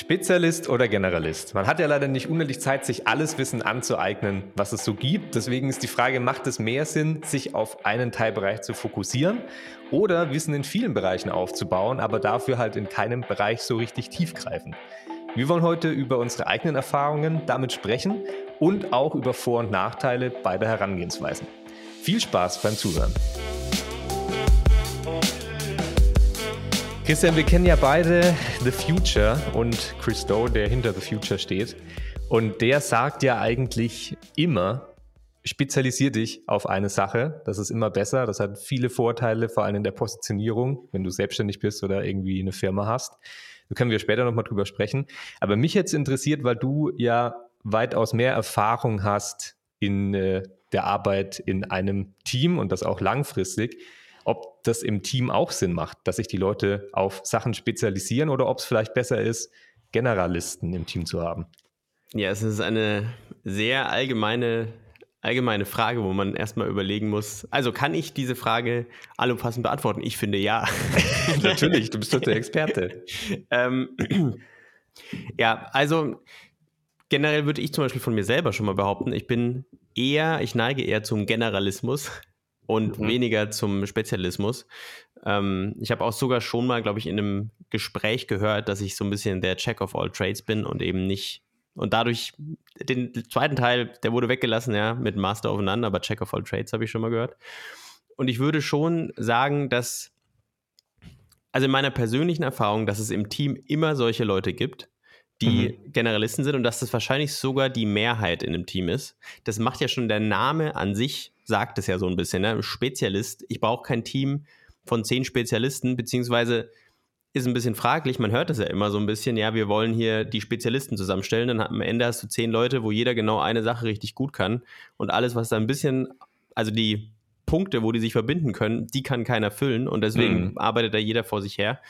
Spezialist oder Generalist? Man hat ja leider nicht unendlich Zeit, sich alles Wissen anzueignen, was es so gibt. Deswegen ist die Frage, macht es mehr Sinn, sich auf einen Teilbereich zu fokussieren oder Wissen in vielen Bereichen aufzubauen, aber dafür halt in keinem Bereich so richtig tiefgreifen? Wir wollen heute über unsere eigenen Erfahrungen damit sprechen und auch über Vor- und Nachteile beider Herangehensweisen. Viel Spaß beim Zuhören. Christian, wir kennen ja beide The Future und Chris Doe, der hinter The Future steht. Und der sagt ja eigentlich immer, spezialisier dich auf eine Sache. Das ist immer besser. Das hat viele Vorteile, vor allem in der Positionierung, wenn du selbstständig bist oder irgendwie eine Firma hast. Da können wir später nochmal drüber sprechen. Aber mich jetzt interessiert, weil du ja weitaus mehr Erfahrung hast in äh, der Arbeit in einem Team und das auch langfristig ob das im Team auch Sinn macht, dass sich die Leute auf Sachen spezialisieren oder ob es vielleicht besser ist, Generalisten im Team zu haben. Ja, es ist eine sehr allgemeine, allgemeine Frage, wo man erstmal überlegen muss. Also kann ich diese Frage allumfassend beantworten? Ich finde ja. Natürlich, du bist doch der Experte. ähm, ja, also generell würde ich zum Beispiel von mir selber schon mal behaupten, ich bin eher, ich neige eher zum Generalismus und mhm. weniger zum Spezialismus. Ähm, ich habe auch sogar schon mal, glaube ich, in einem Gespräch gehört, dass ich so ein bisschen der Check of all Trades bin und eben nicht. Und dadurch, den zweiten Teil, der wurde weggelassen, ja, mit Master of None, aber Check of all Trades habe ich schon mal gehört. Und ich würde schon sagen, dass, also in meiner persönlichen Erfahrung, dass es im Team immer solche Leute gibt, die mhm. Generalisten sind und dass das wahrscheinlich sogar die Mehrheit in einem Team ist. Das macht ja schon der Name an sich, sagt es ja so ein bisschen, ne? Spezialist. Ich brauche kein Team von zehn Spezialisten, beziehungsweise ist ein bisschen fraglich, man hört das ja immer so ein bisschen, ja, wir wollen hier die Spezialisten zusammenstellen, dann am Ende hast du zehn Leute, wo jeder genau eine Sache richtig gut kann und alles, was da ein bisschen, also die Punkte, wo die sich verbinden können, die kann keiner füllen und deswegen mhm. arbeitet da jeder vor sich her.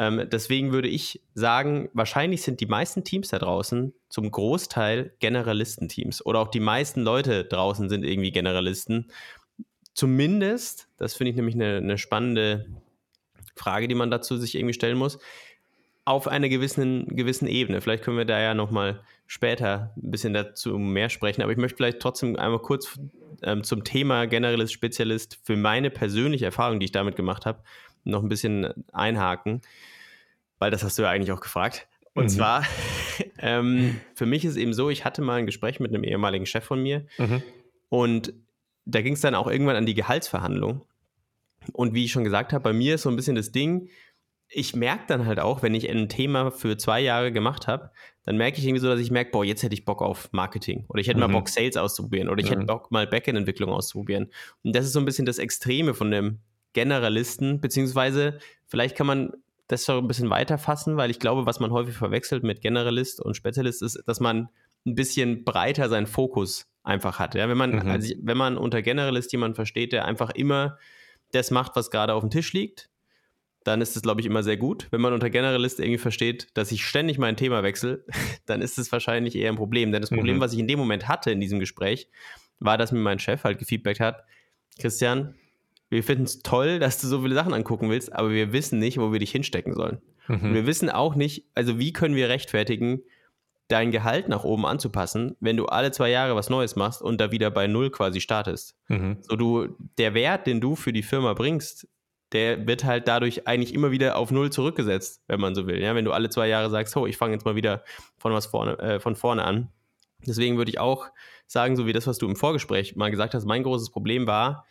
Ähm, deswegen würde ich sagen, wahrscheinlich sind die meisten Teams da draußen zum Großteil Generalistenteams oder auch die meisten Leute draußen sind irgendwie Generalisten. Zumindest, das finde ich nämlich eine, eine spannende Frage, die man dazu sich irgendwie stellen muss, auf einer gewissen, gewissen Ebene. Vielleicht können wir da ja nochmal später ein bisschen dazu mehr sprechen, aber ich möchte vielleicht trotzdem einmal kurz ähm, zum Thema Generalist, Spezialist für meine persönliche Erfahrung, die ich damit gemacht habe, noch ein bisschen einhaken weil das hast du ja eigentlich auch gefragt. Und mhm. zwar, ähm, für mich ist eben so, ich hatte mal ein Gespräch mit einem ehemaligen Chef von mir mhm. und da ging es dann auch irgendwann an die Gehaltsverhandlung. Und wie ich schon gesagt habe, bei mir ist so ein bisschen das Ding, ich merke dann halt auch, wenn ich ein Thema für zwei Jahre gemacht habe, dann merke ich irgendwie so, dass ich merke, boah, jetzt hätte ich Bock auf Marketing oder ich hätte mhm. mal Bock, Sales auszuprobieren oder ich mhm. hätte Bock, mal Backend-Entwicklung auszuprobieren. Und das ist so ein bisschen das Extreme von dem Generalisten, beziehungsweise vielleicht kann man das so ein bisschen weiterfassen, weil ich glaube, was man häufig verwechselt mit Generalist und Spezialist ist, dass man ein bisschen breiter seinen Fokus einfach hat. Ja? Wenn, man, mhm. also, wenn man unter Generalist jemanden versteht, der einfach immer das macht, was gerade auf dem Tisch liegt, dann ist es, glaube ich, immer sehr gut. Wenn man unter Generalist irgendwie versteht, dass ich ständig mein Thema wechsle, dann ist es wahrscheinlich eher ein Problem. Denn das Problem, mhm. was ich in dem Moment hatte in diesem Gespräch, war, dass mir mein Chef halt gefeedbackt hat, Christian, wir finden es toll, dass du so viele Sachen angucken willst, aber wir wissen nicht, wo wir dich hinstecken sollen. Mhm. Und wir wissen auch nicht, also wie können wir rechtfertigen, dein Gehalt nach oben anzupassen, wenn du alle zwei Jahre was Neues machst und da wieder bei Null quasi startest. Mhm. So du, der Wert, den du für die Firma bringst, der wird halt dadurch eigentlich immer wieder auf Null zurückgesetzt, wenn man so will. Ja, wenn du alle zwei Jahre sagst, oh, ich fange jetzt mal wieder von was vorne, äh, von vorne an. Deswegen würde ich auch sagen, so wie das, was du im Vorgespräch mal gesagt hast, mein großes Problem war,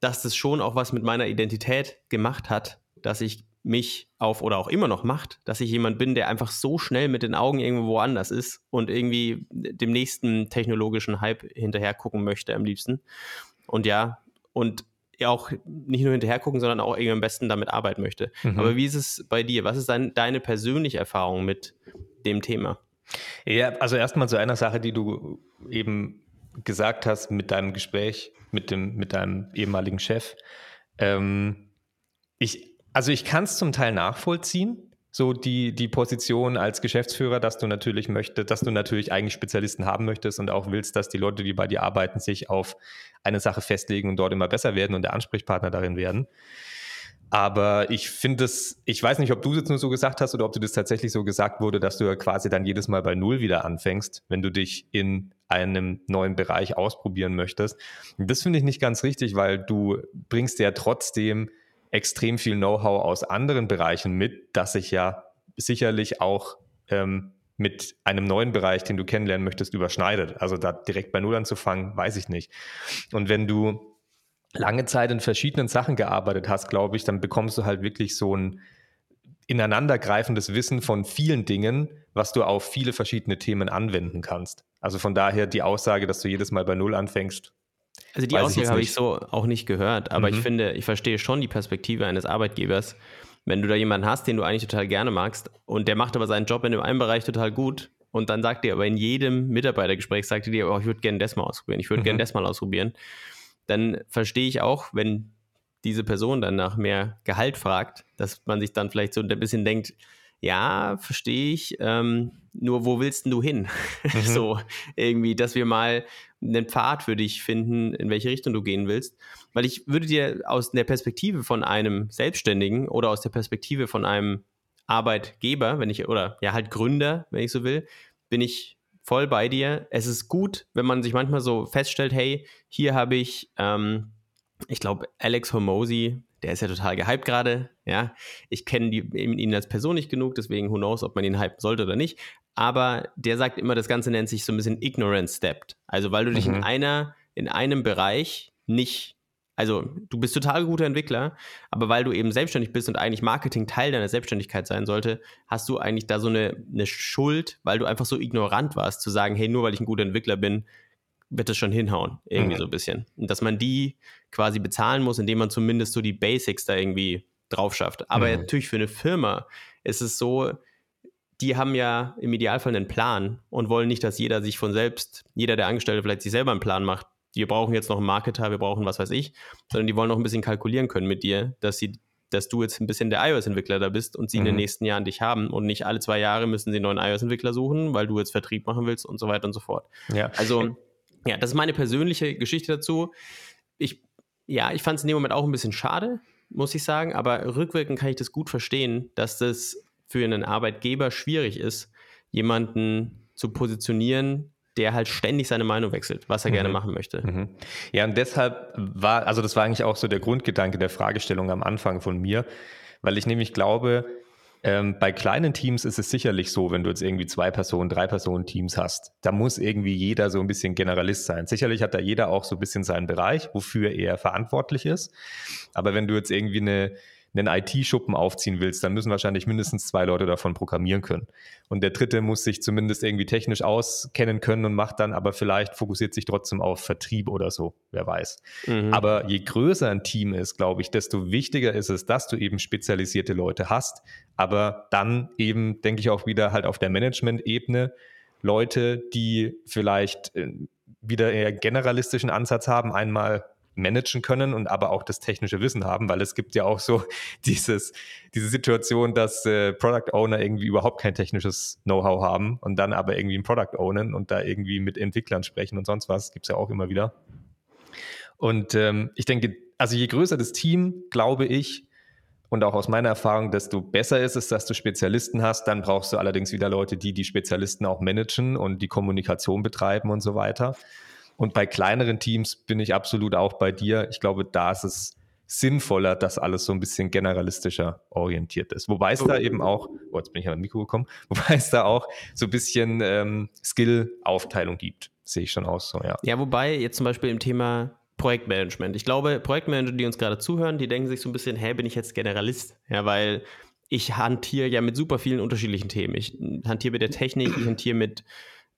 dass das schon auch was mit meiner Identität gemacht hat, dass ich mich auf oder auch immer noch macht, dass ich jemand bin, der einfach so schnell mit den Augen irgendwo woanders ist und irgendwie dem nächsten technologischen Hype hinterher gucken möchte am liebsten. Und ja, und auch nicht nur hinterher gucken, sondern auch irgendwie am besten damit arbeiten möchte. Mhm. Aber wie ist es bei dir? Was ist dein, deine persönliche Erfahrung mit dem Thema? Ja, also erstmal zu einer Sache, die du eben gesagt hast mit deinem Gespräch mit, dem, mit deinem ehemaligen Chef. Ähm, ich, also ich kann es zum Teil nachvollziehen, so die, die Position als Geschäftsführer, dass du natürlich möchtest, dass du natürlich eigentlich Spezialisten haben möchtest und auch willst, dass die Leute, die bei dir arbeiten, sich auf eine Sache festlegen und dort immer besser werden und der Ansprechpartner darin werden. Aber ich finde es, ich weiß nicht, ob du es jetzt nur so gesagt hast oder ob du das tatsächlich so gesagt wurde, dass du ja quasi dann jedes Mal bei Null wieder anfängst, wenn du dich in einem neuen Bereich ausprobieren möchtest. Und das finde ich nicht ganz richtig, weil du bringst ja trotzdem extrem viel Know-how aus anderen Bereichen mit, das sich ja sicherlich auch ähm, mit einem neuen Bereich, den du kennenlernen möchtest, überschneidet. Also da direkt bei Null anzufangen, weiß ich nicht. Und wenn du lange Zeit in verschiedenen Sachen gearbeitet hast, glaube ich, dann bekommst du halt wirklich so ein ineinandergreifendes Wissen von vielen Dingen, was du auf viele verschiedene Themen anwenden kannst. Also von daher die Aussage, dass du jedes Mal bei Null anfängst. Also die Aussage habe ich so auch nicht gehört, aber mhm. ich finde, ich verstehe schon die Perspektive eines Arbeitgebers, wenn du da jemanden hast, den du eigentlich total gerne magst und der macht aber seinen Job in einem Bereich total gut und dann sagt dir aber in jedem Mitarbeitergespräch, sagt dir, oh, ich würde gerne das mal ausprobieren, ich würde mhm. gerne das mal ausprobieren dann verstehe ich auch, wenn diese Person dann nach mehr Gehalt fragt, dass man sich dann vielleicht so ein bisschen denkt, ja, verstehe ich, ähm, nur wo willst du hin? Mhm. so irgendwie, dass wir mal einen Pfad für dich finden, in welche Richtung du gehen willst. Weil ich würde dir aus der Perspektive von einem Selbstständigen oder aus der Perspektive von einem Arbeitgeber, wenn ich, oder ja halt Gründer, wenn ich so will, bin ich voll bei dir. Es ist gut, wenn man sich manchmal so feststellt, hey, hier habe ich, ähm, ich glaube, Alex Hormozy, der ist ja total gehypt gerade, ja. Ich kenne ihn als Person nicht genug, deswegen who knows, ob man ihn hypen sollte oder nicht. Aber der sagt immer, das Ganze nennt sich so ein bisschen Ignorance Stepped. Also weil du dich in mhm. einer, in einem Bereich nicht also du bist total guter Entwickler, aber weil du eben selbstständig bist und eigentlich Marketing Teil deiner Selbstständigkeit sein sollte, hast du eigentlich da so eine, eine Schuld, weil du einfach so ignorant warst, zu sagen, hey, nur weil ich ein guter Entwickler bin, wird das schon hinhauen, irgendwie mhm. so ein bisschen. Und dass man die quasi bezahlen muss, indem man zumindest so die Basics da irgendwie drauf schafft. Aber mhm. natürlich für eine Firma ist es so, die haben ja im Idealfall einen Plan und wollen nicht, dass jeder sich von selbst, jeder der Angestellte vielleicht sich selber einen Plan macht, wir brauchen jetzt noch einen Marketer, wir brauchen was weiß ich, sondern die wollen noch ein bisschen kalkulieren können mit dir, dass sie dass du jetzt ein bisschen der iOS-Entwickler da bist und sie mhm. in den mhm. nächsten Jahren dich haben und nicht alle zwei Jahre müssen sie einen neuen iOS-Entwickler suchen, weil du jetzt Vertrieb machen willst und so weiter und so fort. Ja. Also, ja, das ist meine persönliche Geschichte dazu. Ich, ja, ich fand es in dem Moment auch ein bisschen schade, muss ich sagen, aber rückwirkend kann ich das gut verstehen, dass das für einen Arbeitgeber schwierig ist, jemanden zu positionieren, der halt ständig seine Meinung wechselt, was er mhm. gerne machen möchte. Mhm. Ja, und deshalb war, also das war eigentlich auch so der Grundgedanke der Fragestellung am Anfang von mir, weil ich nämlich glaube, ähm, bei kleinen Teams ist es sicherlich so, wenn du jetzt irgendwie zwei Personen, drei Personen Teams hast, da muss irgendwie jeder so ein bisschen Generalist sein. Sicherlich hat da jeder auch so ein bisschen seinen Bereich, wofür er verantwortlich ist. Aber wenn du jetzt irgendwie eine einen IT-Schuppen aufziehen willst, dann müssen wahrscheinlich mindestens zwei Leute davon programmieren können. Und der dritte muss sich zumindest irgendwie technisch auskennen können und macht dann aber vielleicht, fokussiert sich trotzdem auf Vertrieb oder so, wer weiß. Mhm. Aber je größer ein Team ist, glaube ich, desto wichtiger ist es, dass du eben spezialisierte Leute hast, aber dann eben, denke ich auch wieder halt auf der Management-Ebene Leute, die vielleicht äh, wieder eher generalistischen Ansatz haben, einmal managen können und aber auch das technische Wissen haben, weil es gibt ja auch so dieses, diese Situation, dass äh, Product Owner irgendwie überhaupt kein technisches Know-how haben und dann aber irgendwie ein Product ownen und da irgendwie mit Entwicklern sprechen und sonst was, gibt es ja auch immer wieder. Und ähm, ich denke, also je größer das Team, glaube ich, und auch aus meiner Erfahrung, desto besser ist es, dass du Spezialisten hast. Dann brauchst du allerdings wieder Leute, die die Spezialisten auch managen und die Kommunikation betreiben und so weiter. Und bei kleineren Teams bin ich absolut auch bei dir. Ich glaube, da ist es sinnvoller, dass alles so ein bisschen generalistischer orientiert ist. Wobei es da eben auch, oh, jetzt bin ich an Mikro gekommen, wobei es da auch so ein bisschen ähm, Skill-Aufteilung gibt. Sehe ich schon aus so, ja. Ja, wobei jetzt zum Beispiel im Thema Projektmanagement. Ich glaube, Projektmanager, die uns gerade zuhören, die denken sich so ein bisschen, hä, bin ich jetzt Generalist? Ja, weil ich hantiere ja mit super vielen unterschiedlichen Themen. Ich hantiere mit der Technik, ich hantiere mit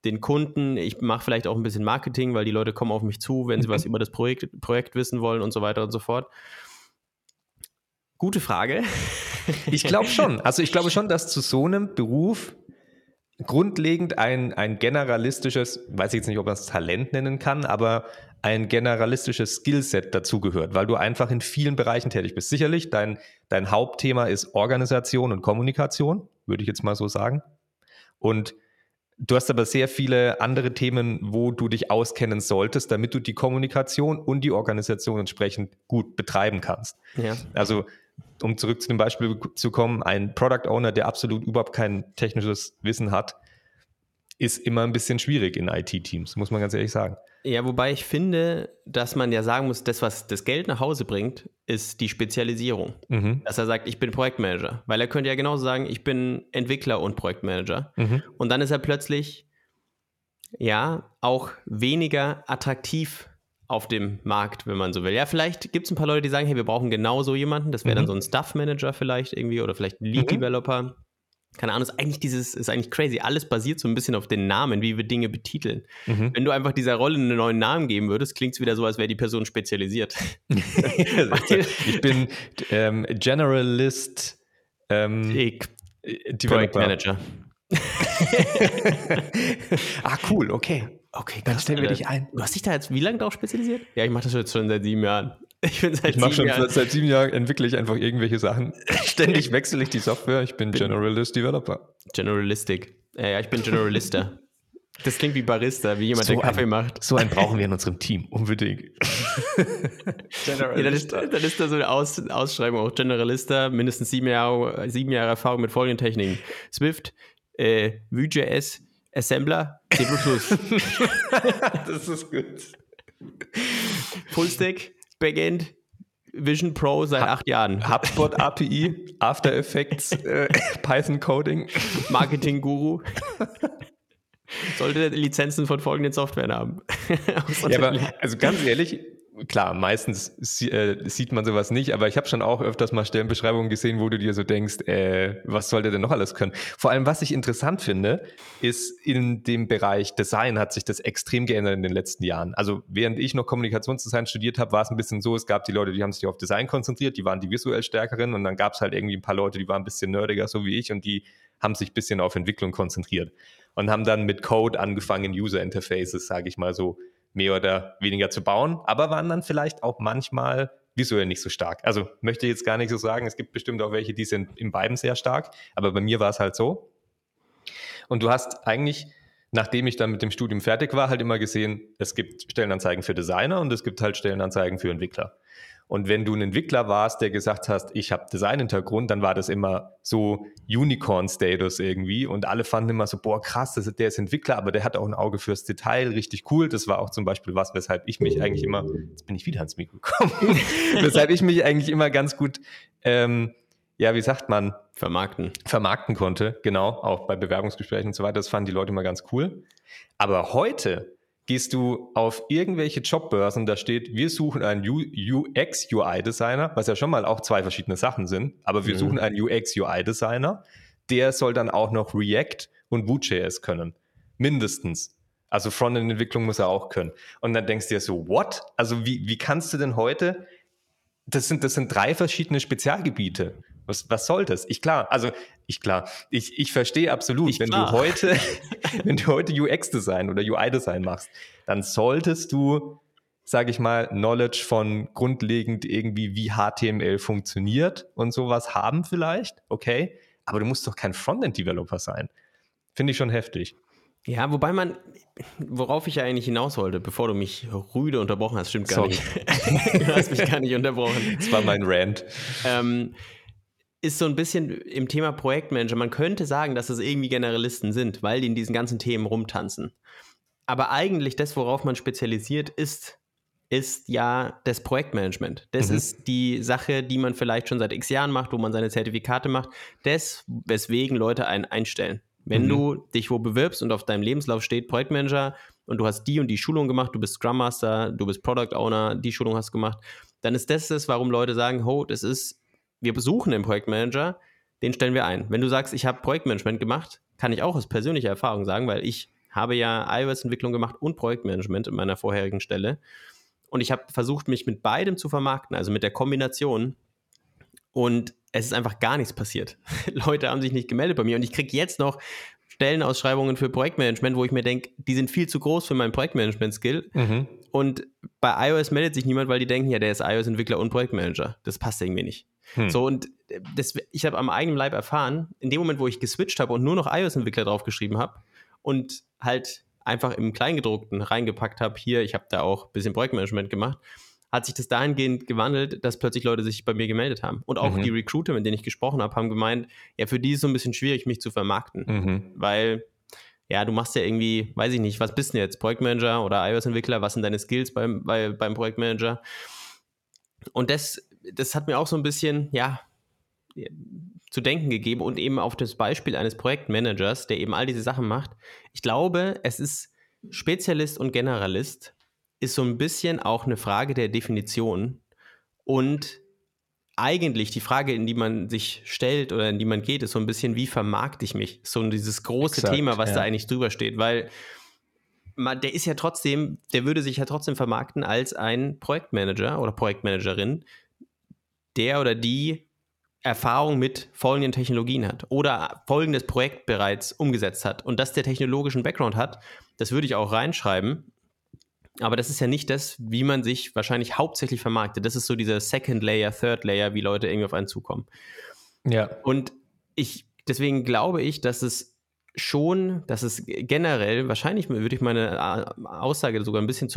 den Kunden. Ich mache vielleicht auch ein bisschen Marketing, weil die Leute kommen auf mich zu, wenn sie was mhm. über das Projekt, Projekt wissen wollen und so weiter und so fort. Gute Frage. Ich glaube schon. Also ich glaube schon, dass zu so einem Beruf grundlegend ein, ein generalistisches, weiß ich jetzt nicht, ob man es Talent nennen kann, aber ein generalistisches Skillset dazugehört, weil du einfach in vielen Bereichen tätig bist. Sicherlich, dein, dein Hauptthema ist Organisation und Kommunikation, würde ich jetzt mal so sagen. Und Du hast aber sehr viele andere Themen, wo du dich auskennen solltest, damit du die Kommunikation und die Organisation entsprechend gut betreiben kannst. Ja. Also um zurück zu dem Beispiel zu kommen, ein Product Owner, der absolut überhaupt kein technisches Wissen hat, ist immer ein bisschen schwierig in IT-Teams, muss man ganz ehrlich sagen. Ja, wobei ich finde, dass man ja sagen muss, das, was das Geld nach Hause bringt, ist die Spezialisierung. Mhm. Dass er sagt, ich bin Projektmanager. Weil er könnte ja genauso sagen, ich bin Entwickler und Projektmanager. Mhm. Und dann ist er plötzlich, ja, auch weniger attraktiv auf dem Markt, wenn man so will. Ja, vielleicht gibt es ein paar Leute, die sagen, hey, wir brauchen genau so jemanden. Das wäre mhm. dann so ein Stuff Manager vielleicht irgendwie oder vielleicht ein Lead mhm. Developer keine Ahnung, ist eigentlich dieses, ist eigentlich crazy. Alles basiert so ein bisschen auf den Namen, wie wir Dinge betiteln. Mhm. Wenn du einfach dieser Rolle einen neuen Namen geben würdest, klingt es wieder so, als wäre die Person spezialisiert. ich bin ähm, Generalist ähm, ich, Developer. Manager. ah, cool, okay. Okay, dann stellen wir dich ein. Du hast dich da jetzt wie lange darauf spezialisiert? Ja, ich mache das jetzt schon seit sieben Jahren. Ich, ich mache schon Jahren. seit sieben Jahren, entwickle ich einfach irgendwelche Sachen. Ständig wechsle ich die Software. Ich bin, bin Generalist Developer. Generalistic. Äh, ja, ich bin Generalista. Das klingt wie Barista, wie jemand, so der Kaffee ein, macht. So einen brauchen wir in unserem Team, unbedingt. ja, dann, ist, dann ist da so eine Aus, Ausschreibung auch Generalista, mindestens sieben Jahre, sieben Jahre Erfahrung mit folgenden Techniken. Swift, äh, Vue.js, Assembler, C++. das ist gut. Fullstack, Backend, Vision Pro seit ha acht Jahren. HubSpot API, After Effects, äh, Python Coding. Marketing Guru. Sollte Lizenzen von folgenden Softwaren haben. ja, aber also ganz ehrlich, klar, meistens äh, sieht man sowas nicht, aber ich habe schon auch öfters mal Stellenbeschreibungen gesehen, wo du dir so denkst, äh, was soll der denn noch alles können? Vor allem, was ich interessant finde, ist in dem Bereich Design hat sich das extrem geändert in den letzten Jahren. Also während ich noch Kommunikationsdesign studiert habe, war es ein bisschen so, es gab die Leute, die haben sich auf Design konzentriert, die waren die visuell stärkeren und dann gab es halt irgendwie ein paar Leute, die waren ein bisschen nerdiger, so wie ich, und die haben sich ein bisschen auf Entwicklung konzentriert und haben dann mit Code angefangen, User Interfaces, sage ich mal so, mehr oder weniger zu bauen, aber waren dann vielleicht auch manchmal visuell nicht so stark. Also möchte ich jetzt gar nicht so sagen, es gibt bestimmt auch welche, die sind in beiden sehr stark, aber bei mir war es halt so. Und du hast eigentlich, nachdem ich dann mit dem Studium fertig war, halt immer gesehen, es gibt Stellenanzeigen für Designer und es gibt halt Stellenanzeigen für Entwickler. Und wenn du ein Entwickler warst, der gesagt hast, ich habe Design-Hintergrund, dann war das immer so Unicorn-Status irgendwie. Und alle fanden immer so, boah, krass, das, der ist Entwickler, aber der hat auch ein Auge fürs Detail, richtig cool. Das war auch zum Beispiel was, weshalb ich mich eigentlich immer, jetzt bin ich wieder ans Mikro gekommen, weshalb ich mich eigentlich immer ganz gut, ähm, ja, wie sagt man? Vermarkten. Vermarkten konnte, genau, auch bei Bewerbungsgesprächen und so weiter. Das fanden die Leute immer ganz cool. Aber heute gehst du auf irgendwelche Jobbörsen, da steht, wir suchen einen UX-UI-Designer, was ja schon mal auch zwei verschiedene Sachen sind, aber wir mhm. suchen einen UX-UI-Designer, der soll dann auch noch React und Vue.js können. Mindestens. Also Frontend-Entwicklung muss er auch können. Und dann denkst du dir so, what? Also wie, wie kannst du denn heute, das sind, das sind drei verschiedene Spezialgebiete. Was, was soll das? Ich klar, also ich klar, ich, ich verstehe absolut, ich wenn klar. du heute, wenn du heute UX-Design oder UI-Design machst, dann solltest du, sage ich mal, Knowledge von grundlegend irgendwie, wie HTML funktioniert und sowas haben vielleicht, okay, aber du musst doch kein Frontend-Developer sein. Finde ich schon heftig. Ja, wobei man, worauf ich ja eigentlich hinaus wollte, bevor du mich rüde unterbrochen hast, stimmt gar Sorry. nicht. du hast mich gar nicht unterbrochen. Das war mein Rant. Ähm, ist so ein bisschen im Thema Projektmanager. Man könnte sagen, dass es irgendwie Generalisten sind, weil die in diesen ganzen Themen rumtanzen. Aber eigentlich das, worauf man spezialisiert ist, ist ja das Projektmanagement. Das mhm. ist die Sache, die man vielleicht schon seit x Jahren macht, wo man seine Zertifikate macht. Das, weswegen Leute einen einstellen. Wenn mhm. du dich wo bewirbst und auf deinem Lebenslauf steht Projektmanager und du hast die und die Schulung gemacht, du bist Scrum Master, du bist Product Owner, die Schulung hast gemacht, dann ist das das, warum Leute sagen, ho, das ist wir besuchen den Projektmanager, den stellen wir ein. Wenn du sagst, ich habe Projektmanagement gemacht, kann ich auch aus persönlicher Erfahrung sagen, weil ich habe ja iOS-Entwicklung gemacht und Projektmanagement in meiner vorherigen Stelle. Und ich habe versucht, mich mit beidem zu vermarkten, also mit der Kombination. Und es ist einfach gar nichts passiert. Leute haben sich nicht gemeldet bei mir und ich kriege jetzt noch Stellenausschreibungen für Projektmanagement, wo ich mir denke, die sind viel zu groß für meinen Projektmanagement-Skill. Mhm. Und bei iOS meldet sich niemand, weil die denken, ja, der ist iOS-Entwickler und Projektmanager. Das passt irgendwie nicht. Hm. So, und äh, das, ich habe am eigenen Leib erfahren, in dem Moment, wo ich geswitcht habe und nur noch iOS-Entwickler draufgeschrieben habe und halt einfach im Kleingedruckten reingepackt habe, hier, ich habe da auch ein bisschen Projektmanagement gemacht, hat sich das dahingehend gewandelt, dass plötzlich Leute sich bei mir gemeldet haben. Und auch mhm. die Recruiter, mit denen ich gesprochen habe, haben gemeint, ja, für die ist es so ein bisschen schwierig, mich zu vermarkten. Mhm. Weil, ja, du machst ja irgendwie, weiß ich nicht, was bist du jetzt? Projektmanager oder iOS-Entwickler? Was sind deine Skills beim, bei, beim Projektmanager? Und das, das hat mir auch so ein bisschen, ja, zu denken gegeben und eben auf das Beispiel eines Projektmanagers, der eben all diese Sachen macht. Ich glaube, es ist Spezialist und Generalist ist so ein bisschen auch eine Frage der Definition und eigentlich die Frage, in die man sich stellt oder in die man geht, ist so ein bisschen, wie vermarkte ich mich? So dieses große Exakt, Thema, was ja. da eigentlich drüber steht, weil man, der ist ja trotzdem, der würde sich ja trotzdem vermarkten als ein Projektmanager oder Projektmanagerin, der oder die Erfahrung mit folgenden Technologien hat oder folgendes Projekt bereits umgesetzt hat und dass der technologischen Background hat, das würde ich auch reinschreiben. Aber das ist ja nicht das, wie man sich wahrscheinlich hauptsächlich vermarktet. Das ist so dieser Second Layer, Third Layer, wie Leute irgendwie auf einen zukommen. Ja. Und ich, deswegen glaube ich, dass es schon, dass es generell, wahrscheinlich würde ich meine äh, Aussage sogar ein bisschen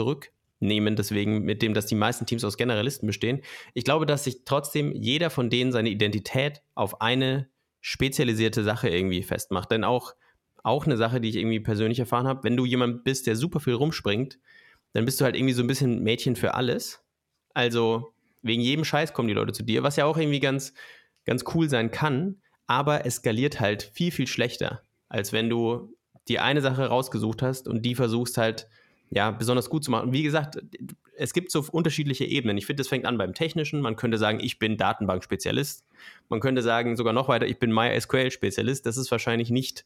zurücknehmen, deswegen mit dem, dass die meisten Teams aus Generalisten bestehen. Ich glaube, dass sich trotzdem jeder von denen seine Identität auf eine spezialisierte Sache irgendwie festmacht. Denn auch, auch eine Sache, die ich irgendwie persönlich erfahren habe, wenn du jemand bist, der super viel rumspringt, dann bist du halt irgendwie so ein bisschen Mädchen für alles. Also wegen jedem Scheiß kommen die Leute zu dir, was ja auch irgendwie ganz, ganz cool sein kann, aber es skaliert halt viel, viel schlechter, als wenn du die eine Sache rausgesucht hast und die versuchst halt, ja, besonders gut zu machen. Und wie gesagt, es gibt so unterschiedliche Ebenen. Ich finde, das fängt an beim Technischen. Man könnte sagen, ich bin Datenbankspezialist. Man könnte sagen, sogar noch weiter, ich bin MySQL-Spezialist. Das ist wahrscheinlich nicht.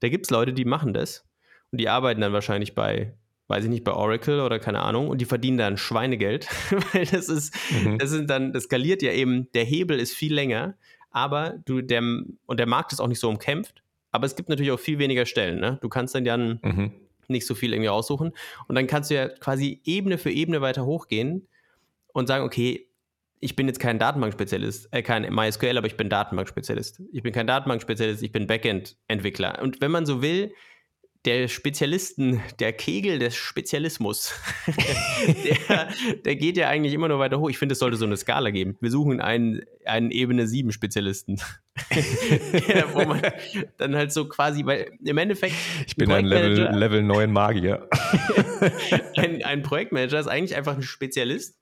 Da gibt es Leute, die machen das. Und die arbeiten dann wahrscheinlich bei weiß ich nicht, bei Oracle oder keine Ahnung, und die verdienen dann Schweinegeld, weil das ist, mhm. das sind dann, das skaliert ja eben, der Hebel ist viel länger, aber du, der, und der Markt ist auch nicht so umkämpft, aber es gibt natürlich auch viel weniger Stellen, ne? Du kannst dann ja mhm. Nicht so viel irgendwie aussuchen und dann kannst du ja quasi Ebene für Ebene weiter hochgehen und sagen, okay, ich bin jetzt kein Datenbankspezialist, äh, kein MySQL, aber ich bin Datenbankspezialist. Ich bin kein Datenbankspezialist, ich bin Backend-Entwickler. Und wenn man so will, der Spezialisten, der Kegel des Spezialismus, der, der, geht ja eigentlich immer nur weiter hoch. Ich finde, es sollte so eine Skala geben. Wir suchen einen, einen Ebene 7 Spezialisten. ja, wo man dann halt so quasi, weil im Endeffekt. Ich bin ein Level, Level 9 Magier. ein, ein Projektmanager ist eigentlich einfach ein Spezialist,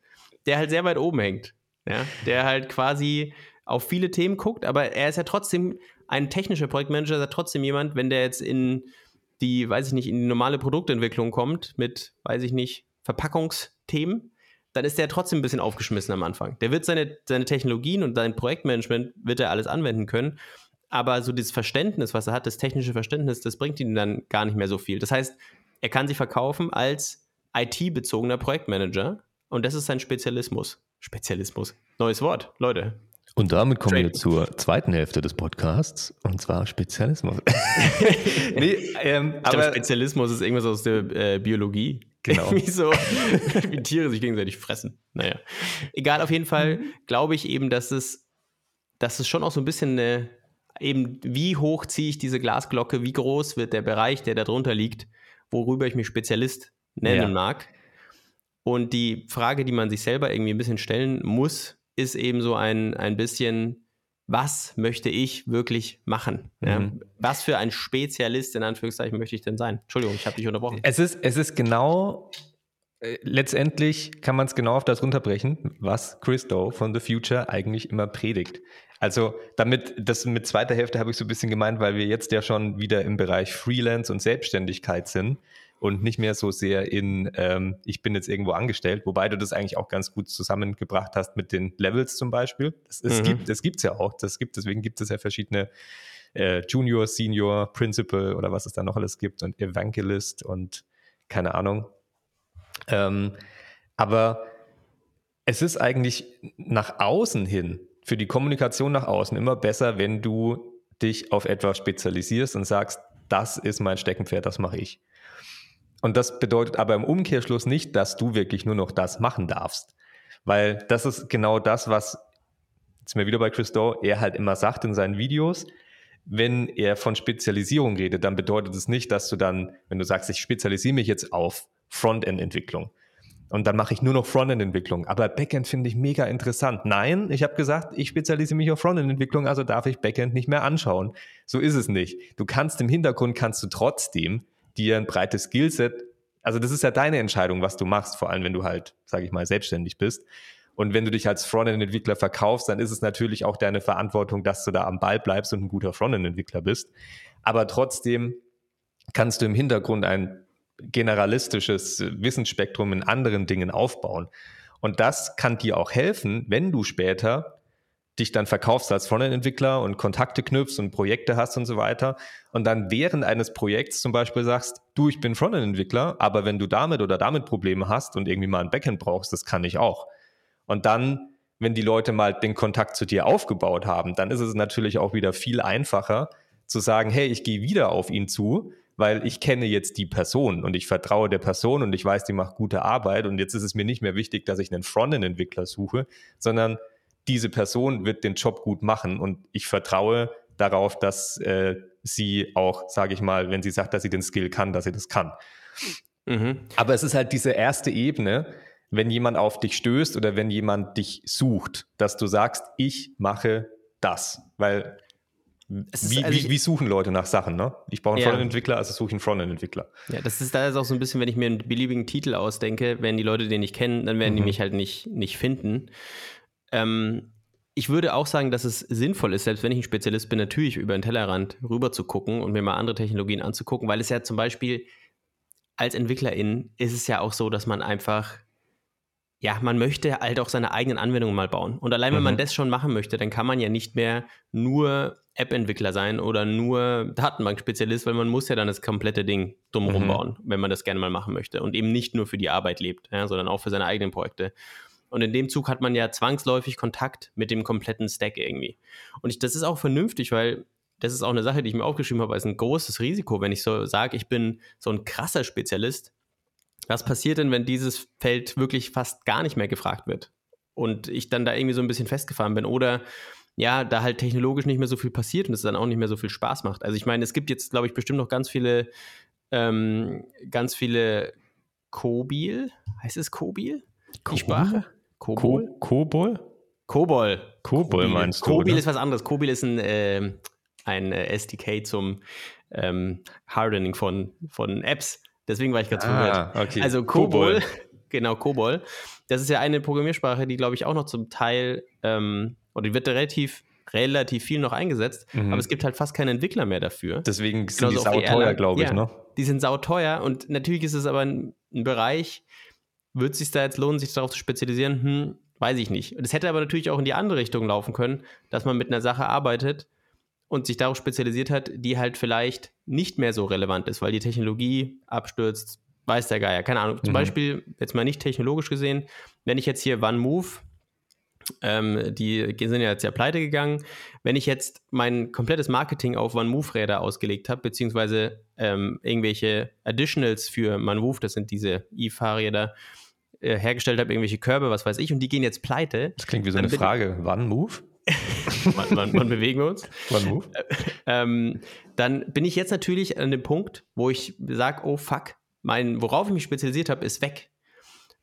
der halt sehr weit oben hängt. Ja? Der halt quasi auf viele Themen guckt, aber er ist ja trotzdem ein technischer Projektmanager, ist ja trotzdem jemand, wenn der jetzt in die, weiß ich nicht, in die normale Produktentwicklung kommt mit, weiß ich nicht, Verpackungsthemen, dann ist der trotzdem ein bisschen aufgeschmissen am Anfang. Der wird seine, seine Technologien und sein Projektmanagement wird er alles anwenden können, aber so dieses Verständnis, was er hat, das technische Verständnis, das bringt ihm dann gar nicht mehr so viel. Das heißt, er kann sich verkaufen als IT-bezogener Projektmanager und das ist sein Spezialismus. Spezialismus. Neues Wort, Leute. Und damit kommen Trading. wir zur zweiten Hälfte des Podcasts, und zwar Spezialismus. nee, ähm, ich glaube, Spezialismus ist irgendwas aus der äh, Biologie. Genau. wie so, wie Tiere sich gegenseitig fressen. Naja. Egal, auf jeden Fall mhm. glaube ich eben, dass es, dass es schon auch so ein bisschen eine, eben, wie hoch ziehe ich diese Glasglocke, wie groß wird der Bereich, der da drunter liegt, worüber ich mich Spezialist nennen ja. mag. Und die Frage, die man sich selber irgendwie ein bisschen stellen muss, ist eben so ein, ein bisschen, was möchte ich wirklich machen? Mhm. Ja? Was für ein Spezialist in Anführungszeichen möchte ich denn sein? Entschuldigung, ich habe dich unterbrochen. Es ist, es ist genau, äh, letztendlich kann man es genau auf das runterbrechen, was Christo von The Future eigentlich immer predigt. Also damit, das mit zweiter Hälfte habe ich so ein bisschen gemeint, weil wir jetzt ja schon wieder im Bereich Freelance und Selbstständigkeit sind und nicht mehr so sehr in, ähm, ich bin jetzt irgendwo angestellt, wobei du das eigentlich auch ganz gut zusammengebracht hast mit den Levels zum Beispiel. Das, es mhm. gibt es gibt's ja auch, das gibt, deswegen gibt es ja verschiedene äh, Junior, Senior, Principal oder was es da noch alles gibt und Evangelist und keine Ahnung. Ähm, aber es ist eigentlich nach außen hin, für die Kommunikation nach außen immer besser, wenn du dich auf etwas spezialisierst und sagst, das ist mein Steckenpferd, das mache ich. Und das bedeutet aber im Umkehrschluss nicht, dass du wirklich nur noch das machen darfst. Weil das ist genau das, was, jetzt sind wir wieder bei Chris Doe, er halt immer sagt in seinen Videos, wenn er von Spezialisierung redet, dann bedeutet es nicht, dass du dann, wenn du sagst, ich spezialisiere mich jetzt auf Frontend-Entwicklung, und dann mache ich nur noch Frontend-Entwicklung. Aber Backend finde ich mega interessant. Nein, ich habe gesagt, ich spezialisiere mich auf Frontend-Entwicklung, also darf ich Backend nicht mehr anschauen. So ist es nicht. Du kannst im Hintergrund, kannst du trotzdem dir ein breites Skillset, also das ist ja deine Entscheidung, was du machst, vor allem wenn du halt, sage ich mal, selbstständig bist. Und wenn du dich als Frontend-Entwickler verkaufst, dann ist es natürlich auch deine Verantwortung, dass du da am Ball bleibst und ein guter Frontend-Entwickler bist. Aber trotzdem kannst du im Hintergrund ein generalistisches Wissensspektrum in anderen Dingen aufbauen. Und das kann dir auch helfen, wenn du später dich dann verkaufst als Frontend-Entwickler und Kontakte knüpfst und Projekte hast und so weiter und dann während eines Projekts zum Beispiel sagst, du, ich bin Frontend-Entwickler, aber wenn du damit oder damit Probleme hast und irgendwie mal ein Backend brauchst, das kann ich auch. Und dann, wenn die Leute mal den Kontakt zu dir aufgebaut haben, dann ist es natürlich auch wieder viel einfacher zu sagen, hey, ich gehe wieder auf ihn zu, weil ich kenne jetzt die Person und ich vertraue der Person und ich weiß, die macht gute Arbeit und jetzt ist es mir nicht mehr wichtig, dass ich einen Frontend-Entwickler suche, sondern diese Person wird den Job gut machen und ich vertraue darauf, dass äh, sie auch, sage ich mal, wenn sie sagt, dass sie den Skill kann, dass sie das kann. Mhm. Aber es ist halt diese erste Ebene, wenn jemand auf dich stößt oder wenn jemand dich sucht, dass du sagst, ich mache das, weil wie, also wie, wie, suchen Leute nach Sachen, ne? Ich brauche einen ja. Frontend-Entwickler, also suche ich einen Frontend-Entwickler. Ja, das ist da ist auch so ein bisschen, wenn ich mir einen beliebigen Titel ausdenke, wenn die Leute den nicht kennen, dann werden mhm. die mich halt nicht, nicht finden. Ähm, ich würde auch sagen, dass es sinnvoll ist, selbst wenn ich ein Spezialist bin, natürlich über den Tellerrand rüber zu gucken und mir mal andere Technologien anzugucken, weil es ja zum Beispiel als Entwicklerin ist es ja auch so, dass man einfach ja, man möchte halt auch seine eigenen Anwendungen mal bauen. Und allein, wenn mhm. man das schon machen möchte, dann kann man ja nicht mehr nur App-Entwickler sein oder nur Datenbank-Spezialist, weil man muss ja dann das komplette Ding drumherum mhm. bauen, wenn man das gerne mal machen möchte. Und eben nicht nur für die Arbeit lebt, ja, sondern auch für seine eigenen Projekte. Und in dem Zug hat man ja zwangsläufig Kontakt mit dem kompletten Stack irgendwie. Und ich, das ist auch vernünftig, weil das ist auch eine Sache, die ich mir aufgeschrieben habe, als ein großes Risiko, wenn ich so sage, ich bin so ein krasser Spezialist, was passiert denn, wenn dieses Feld wirklich fast gar nicht mehr gefragt wird und ich dann da irgendwie so ein bisschen festgefahren bin oder ja, da halt technologisch nicht mehr so viel passiert und es dann auch nicht mehr so viel Spaß macht. Also ich meine, es gibt jetzt, glaube ich, bestimmt noch ganz viele, ähm, ganz viele Kobil, heißt es Kobil? Die Sprache? Kobol? Kobol? Kobol. Kobol meinst du? Kobil ist was anderes. Kobil ist ein, äh, ein SDK zum ähm, Hardening von, von Apps. Deswegen war ich ganz ah, verwirrt. Okay. Also Kobol, genau, Kobol. Das ist ja eine Programmiersprache, die, glaube ich, auch noch zum Teil, ähm, und die wird relativ relativ viel noch eingesetzt, mhm. aber es gibt halt fast keinen Entwickler mehr dafür. Deswegen sind Genauso die sauteuer, glaube ich, ja, ne? Die sind sauteuer und natürlich ist es aber ein, ein Bereich, wird es sich da jetzt lohnen, sich darauf zu spezialisieren? Hm, weiß ich nicht. Das hätte aber natürlich auch in die andere Richtung laufen können, dass man mit einer Sache arbeitet, und sich darauf spezialisiert hat, die halt vielleicht nicht mehr so relevant ist, weil die Technologie abstürzt, weiß der Geier. Keine Ahnung. Zum mhm. Beispiel, jetzt mal nicht technologisch gesehen, wenn ich jetzt hier OneMove, ähm, die sind ja jetzt ja pleite gegangen, wenn ich jetzt mein komplettes Marketing auf OneMove-Räder ausgelegt habe, beziehungsweise ähm, irgendwelche Additionals für OneMove, das sind diese E-Fahrräder, äh, hergestellt habe, irgendwelche Körbe, was weiß ich, und die gehen jetzt pleite. Das klingt wie so eine Frage. OneMove? wann, wann, wann, bewegen wir uns? Wann move? Ähm, dann bin ich jetzt natürlich an dem Punkt, wo ich sage, oh fuck, mein, worauf ich mich spezialisiert habe, ist weg.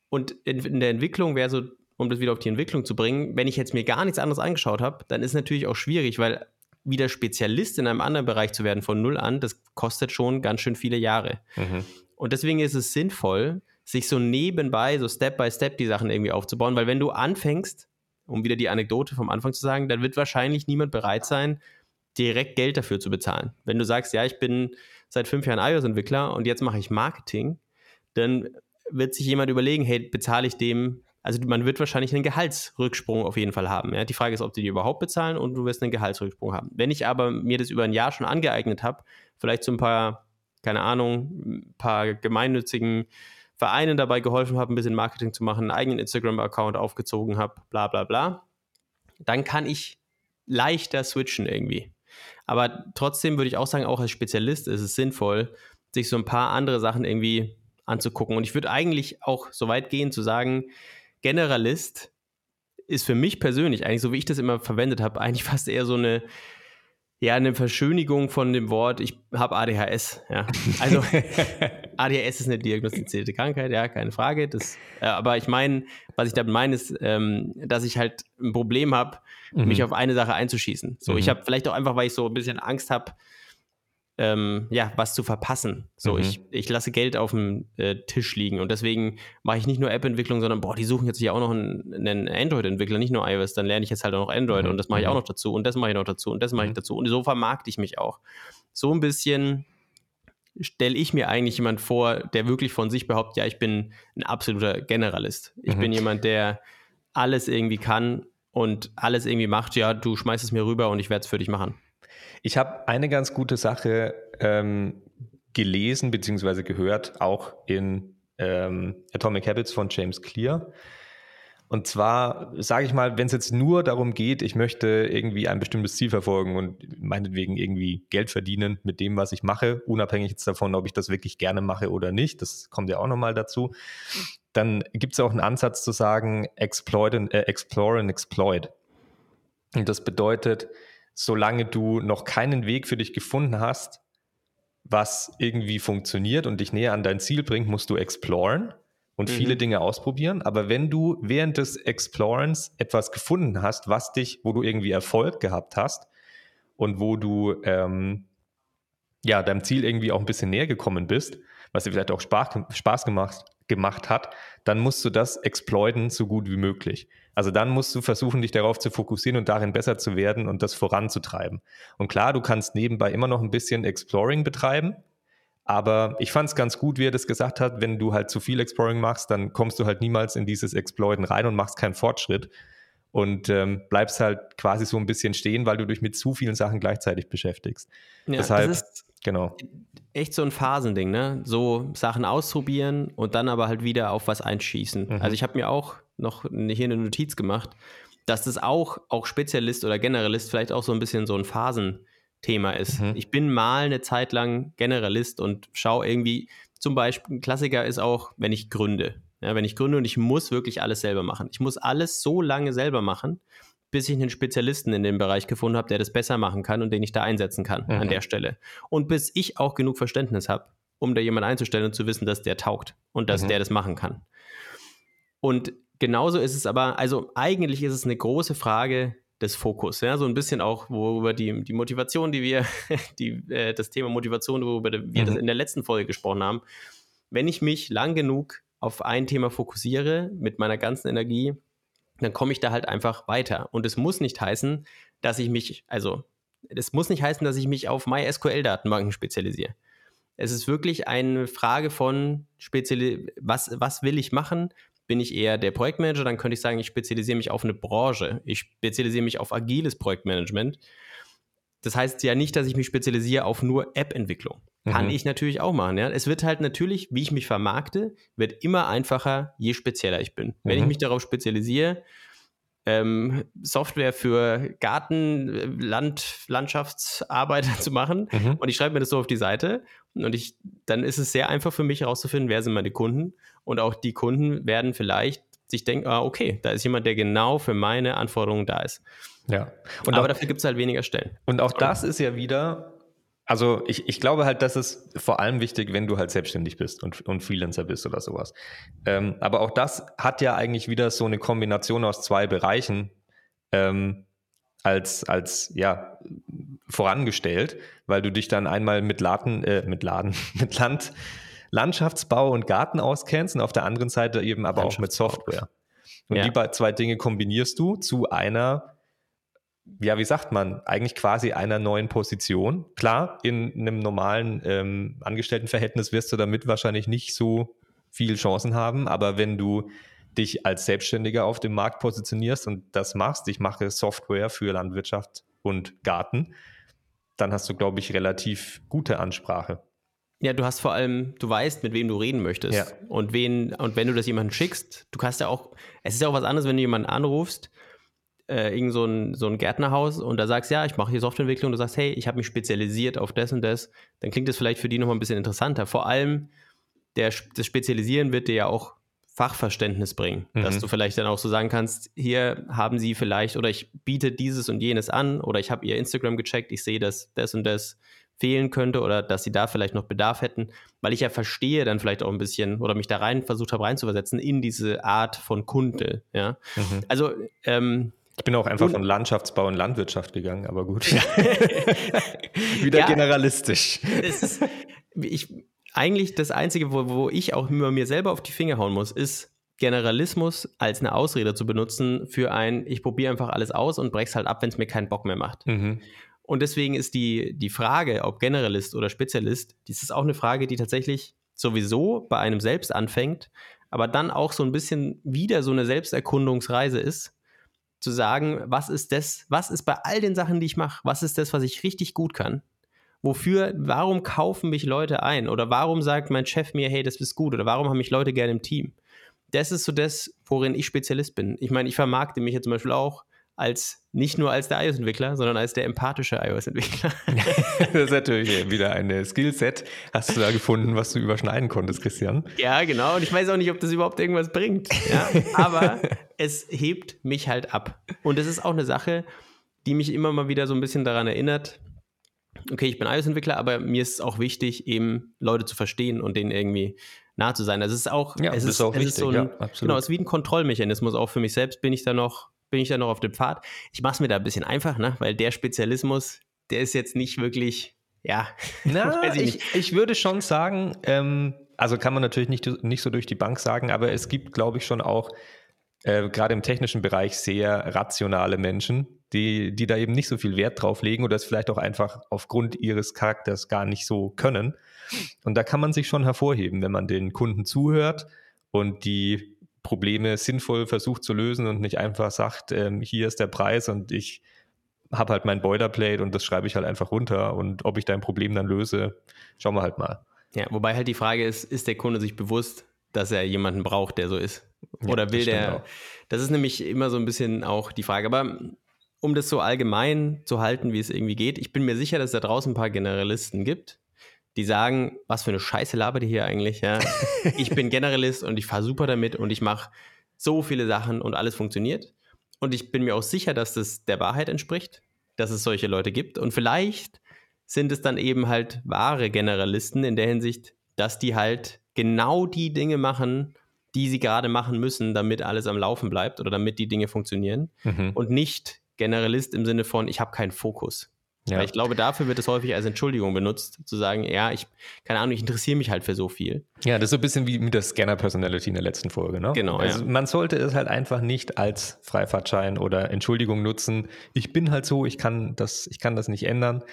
Und in, in der Entwicklung wäre so, um das wieder auf die Entwicklung zu bringen, wenn ich jetzt mir gar nichts anderes angeschaut habe, dann ist natürlich auch schwierig, weil wieder Spezialist in einem anderen Bereich zu werden von null an, das kostet schon ganz schön viele Jahre. Mhm. Und deswegen ist es sinnvoll, sich so nebenbei, so Step by Step die Sachen irgendwie aufzubauen, weil wenn du anfängst, um wieder die Anekdote vom Anfang zu sagen, dann wird wahrscheinlich niemand bereit sein, direkt Geld dafür zu bezahlen. Wenn du sagst, ja, ich bin seit fünf Jahren iOS-Entwickler und jetzt mache ich Marketing, dann wird sich jemand überlegen, hey, bezahle ich dem, also man wird wahrscheinlich einen Gehaltsrücksprung auf jeden Fall haben. Ja? Die Frage ist, ob die die überhaupt bezahlen und du wirst einen Gehaltsrücksprung haben. Wenn ich aber mir das über ein Jahr schon angeeignet habe, vielleicht so ein paar, keine Ahnung, ein paar gemeinnützigen Vereinen dabei geholfen habe, ein bisschen Marketing zu machen, einen eigenen Instagram-Account aufgezogen habe, bla bla bla, dann kann ich leichter switchen irgendwie. Aber trotzdem würde ich auch sagen, auch als Spezialist ist es sinnvoll, sich so ein paar andere Sachen irgendwie anzugucken. Und ich würde eigentlich auch so weit gehen zu sagen, Generalist ist für mich persönlich, eigentlich so wie ich das immer verwendet habe, eigentlich fast eher so eine Ja, eine Verschönigung von dem Wort, ich habe ADHS. Ja. Also ADHS ist eine diagnostizierte Krankheit, ja, keine Frage. Das, äh, aber ich meine, was ich damit meine, ist, ähm, dass ich halt ein Problem habe, mhm. mich auf eine Sache einzuschießen. So, mhm. ich habe vielleicht auch einfach, weil ich so ein bisschen Angst habe, ähm, ja, was zu verpassen. So, mhm. ich, ich lasse Geld auf dem äh, Tisch liegen und deswegen mache ich nicht nur App-Entwicklung, sondern boah, die suchen jetzt ja auch noch einen, einen Android-Entwickler, nicht nur iOS, dann lerne ich jetzt halt auch noch Android mhm. und das mache ich auch mhm. noch dazu und das mache ich noch dazu und das mache ich mhm. dazu und so vermarkte ich mich auch. So ein bisschen stelle ich mir eigentlich jemand vor, der wirklich von sich behauptet, ja, ich bin ein absoluter Generalist. Ich mhm. bin jemand, der alles irgendwie kann und alles irgendwie macht, ja, du schmeißt es mir rüber und ich werde es für dich machen. Ich habe eine ganz gute Sache ähm, gelesen bzw. gehört, auch in ähm, Atomic Habits von James Clear. Und zwar sage ich mal, wenn es jetzt nur darum geht, ich möchte irgendwie ein bestimmtes Ziel verfolgen und meinetwegen irgendwie Geld verdienen mit dem, was ich mache, unabhängig jetzt davon, ob ich das wirklich gerne mache oder nicht, das kommt ja auch nochmal dazu, dann gibt es auch einen Ansatz zu sagen, exploit and, äh, explore and exploit. Und das bedeutet, solange du noch keinen Weg für dich gefunden hast, was irgendwie funktioniert und dich näher an dein Ziel bringt, musst du exploren und mhm. viele Dinge ausprobieren. Aber wenn du während des Explorens etwas gefunden hast, was dich, wo du irgendwie Erfolg gehabt hast und wo du ähm, ja deinem Ziel irgendwie auch ein bisschen näher gekommen bist, was dir vielleicht auch Spaß, Spaß gemacht, gemacht hat, dann musst du das exploiten so gut wie möglich. Also dann musst du versuchen, dich darauf zu fokussieren und darin besser zu werden und das voranzutreiben. Und klar, du kannst nebenbei immer noch ein bisschen Exploring betreiben, aber ich fand es ganz gut, wie er das gesagt hat, wenn du halt zu viel Exploring machst, dann kommst du halt niemals in dieses Exploiten rein und machst keinen Fortschritt und ähm, bleibst halt quasi so ein bisschen stehen, weil du dich mit zu vielen Sachen gleichzeitig beschäftigst. Ja, Deshalb, das ist genau. echt so ein Phasending, ne? So Sachen ausprobieren und dann aber halt wieder auf was einschießen. Mhm. Also ich habe mir auch noch hier eine Notiz gemacht, dass das auch, auch Spezialist oder Generalist vielleicht auch so ein bisschen so ein Phasenthema ist. Mhm. Ich bin mal eine Zeit lang Generalist und schaue irgendwie, zum Beispiel, ein Klassiker ist auch, wenn ich gründe. Ja, wenn ich gründe und ich muss wirklich alles selber machen. Ich muss alles so lange selber machen, bis ich einen Spezialisten in dem Bereich gefunden habe, der das besser machen kann und den ich da einsetzen kann mhm. an der Stelle. Und bis ich auch genug Verständnis habe, um da jemanden einzustellen und zu wissen, dass der taugt und dass mhm. der das machen kann. Und genauso ist es aber, also eigentlich ist es eine große Frage des Fokus, ja, so ein bisschen auch, worüber die, die Motivation, die wir, die, äh, das Thema Motivation, worüber wir mhm. das in der letzten Folge gesprochen haben. Wenn ich mich lang genug auf ein Thema fokussiere mit meiner ganzen Energie, dann komme ich da halt einfach weiter. Und es muss nicht heißen, dass ich mich, also es muss nicht heißen, dass ich mich auf MySQL-Datenbanken spezialisiere. Es ist wirklich eine Frage von was, was will ich machen? Bin ich eher der Projektmanager, dann könnte ich sagen, ich spezialisiere mich auf eine Branche. Ich spezialisiere mich auf agiles Projektmanagement. Das heißt ja nicht, dass ich mich spezialisiere auf nur App-Entwicklung. Kann mhm. ich natürlich auch machen. Ja? Es wird halt natürlich, wie ich mich vermarkte, wird immer einfacher, je spezieller ich bin. Mhm. Wenn ich mhm. mich darauf spezialisiere, ähm, Software für Garten, Land, Landschaftsarbeiter zu machen mhm. und ich schreibe mir das so auf die Seite und ich, dann ist es sehr einfach für mich herauszufinden, wer sind meine Kunden und auch die Kunden werden vielleicht sich denken, ah, okay, da ist jemand, der genau für meine Anforderungen da ist. Ja. Und Aber auch, dafür gibt es halt weniger Stellen. Und auch das ist ja wieder also ich, ich glaube halt, das ist vor allem wichtig, wenn du halt selbstständig bist und, und Freelancer bist oder sowas. Ähm, aber auch das hat ja eigentlich wieder so eine Kombination aus zwei Bereichen ähm, als, als ja, vorangestellt, weil du dich dann einmal mit Laden, äh, mit Laden, mit Land, Landschaftsbau und Garten auskennst und auf der anderen Seite eben aber auch mit Software. Und ja. die zwei Dinge kombinierst du zu einer ja, wie sagt man, eigentlich quasi einer neuen Position. Klar, in einem normalen ähm, Angestelltenverhältnis wirst du damit wahrscheinlich nicht so viele Chancen haben, aber wenn du dich als Selbstständiger auf dem Markt positionierst und das machst, ich mache Software für Landwirtschaft und Garten, dann hast du, glaube ich, relativ gute Ansprache. Ja, du hast vor allem, du weißt, mit wem du reden möchtest. Ja. Und wen, und wenn du das jemandem schickst, du kannst ja auch, es ist ja auch was anderes, wenn du jemanden anrufst äh, irgend so ein, so ein Gärtnerhaus und da sagst, ja, ich mache hier Softwareentwicklung, du sagst, hey, ich habe mich spezialisiert auf das und das, dann klingt das vielleicht für die nochmal ein bisschen interessanter. Vor allem, der, das Spezialisieren wird dir ja auch Fachverständnis bringen, mhm. dass du vielleicht dann auch so sagen kannst, hier haben sie vielleicht oder ich biete dieses und jenes an oder ich habe ihr Instagram gecheckt, ich sehe, dass das und das fehlen könnte oder dass sie da vielleicht noch Bedarf hätten, weil ich ja verstehe dann vielleicht auch ein bisschen oder mich da rein versucht habe reinzuversetzen in diese Art von Kunde, ja. Mhm. Also ähm, ich bin auch einfach von Landschaftsbau und Landwirtschaft gegangen, aber gut. Wieder ja, generalistisch. Ist, ich, eigentlich das Einzige, wo, wo ich auch immer mir selber auf die Finger hauen muss, ist Generalismus als eine Ausrede zu benutzen für ein, ich probiere einfach alles aus und brech's halt ab, wenn es mir keinen Bock mehr macht. Mhm. Und deswegen ist die, die Frage, ob Generalist oder Spezialist, das ist auch eine Frage, die tatsächlich sowieso bei einem selbst anfängt, aber dann auch so ein bisschen wieder so eine Selbsterkundungsreise ist, zu sagen, was ist das, was ist bei all den Sachen, die ich mache, was ist das, was ich richtig gut kann wofür, warum kaufen mich Leute ein? Oder warum sagt mein Chef mir, hey, das ist gut? Oder warum haben mich Leute gerne im Team? Das ist so das, worin ich Spezialist bin. Ich meine, ich vermarkte mich ja zum Beispiel auch als nicht nur als der iOS-Entwickler, sondern als der empathische iOS-Entwickler. das ist natürlich wieder ein Skillset. Hast du da gefunden, was du überschneiden konntest, Christian? Ja, genau. Und ich weiß auch nicht, ob das überhaupt irgendwas bringt. Ja? Aber es hebt mich halt ab. Und das ist auch eine Sache, die mich immer mal wieder so ein bisschen daran erinnert, okay, ich bin iOS-Entwickler, aber mir ist es auch wichtig, eben Leute zu verstehen und denen irgendwie nah zu sein. Das ist auch, ja, es, ist, auch es wichtig, ist so ein, ja, genau, es ist wie ein Kontrollmechanismus. Auch für mich selbst bin ich da noch, bin ich da noch auf dem Pfad. Ich mache es mir da ein bisschen einfach, ne? weil der Spezialismus, der ist jetzt nicht wirklich, ja. Na, ich, ich, ich, würde schon sagen, ähm, also kann man natürlich nicht, nicht so durch die Bank sagen, aber es gibt, glaube ich, schon auch äh, gerade im technischen Bereich sehr rationale Menschen, die, die da eben nicht so viel Wert drauf legen oder es vielleicht auch einfach aufgrund ihres Charakters gar nicht so können. Und da kann man sich schon hervorheben, wenn man den Kunden zuhört und die Probleme sinnvoll versucht zu lösen und nicht einfach sagt, ähm, hier ist der Preis und ich habe halt mein Boilerplate und das schreibe ich halt einfach runter und ob ich dein Problem dann löse, schauen wir halt mal. Ja, wobei halt die Frage ist, ist der Kunde sich bewusst, dass er jemanden braucht, der so ist? Oder ja, will der? Auch. Das ist nämlich immer so ein bisschen auch die Frage. Aber um das so allgemein zu halten, wie es irgendwie geht, ich bin mir sicher, dass es da draußen ein paar Generalisten gibt, die sagen, was für eine Scheiße labert ihr hier eigentlich, ja? ich bin Generalist und ich fahre super damit und ich mache so viele Sachen und alles funktioniert. Und ich bin mir auch sicher, dass das der Wahrheit entspricht, dass es solche Leute gibt. Und vielleicht sind es dann eben halt wahre Generalisten in der Hinsicht, dass die halt genau die Dinge machen, die sie gerade machen müssen, damit alles am Laufen bleibt oder damit die Dinge funktionieren mhm. und nicht Generalist im Sinne von, ich habe keinen Fokus. Ja. Weil ich glaube, dafür wird es häufig als Entschuldigung benutzt, zu sagen, ja, ich, keine Ahnung, ich interessiere mich halt für so viel. Ja, das ist so ein bisschen wie mit der Scanner-Personality in der letzten Folge, ne? Genau. Also ja. man sollte es halt einfach nicht als Freifahrtschein oder Entschuldigung nutzen. Ich bin halt so, ich kann das, ich kann das nicht ändern.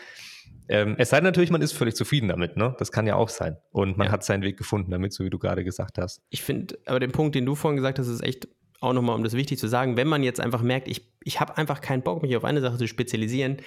Ähm, es sei denn natürlich, man ist völlig zufrieden damit, ne? Das kann ja auch sein. Und man ja. hat seinen Weg gefunden damit, so wie du gerade gesagt hast. Ich finde, aber den Punkt, den du vorhin gesagt hast, ist echt auch nochmal, um das wichtig zu sagen, wenn man jetzt einfach merkt, ich, ich habe einfach keinen Bock, mich auf eine Sache zu spezialisieren,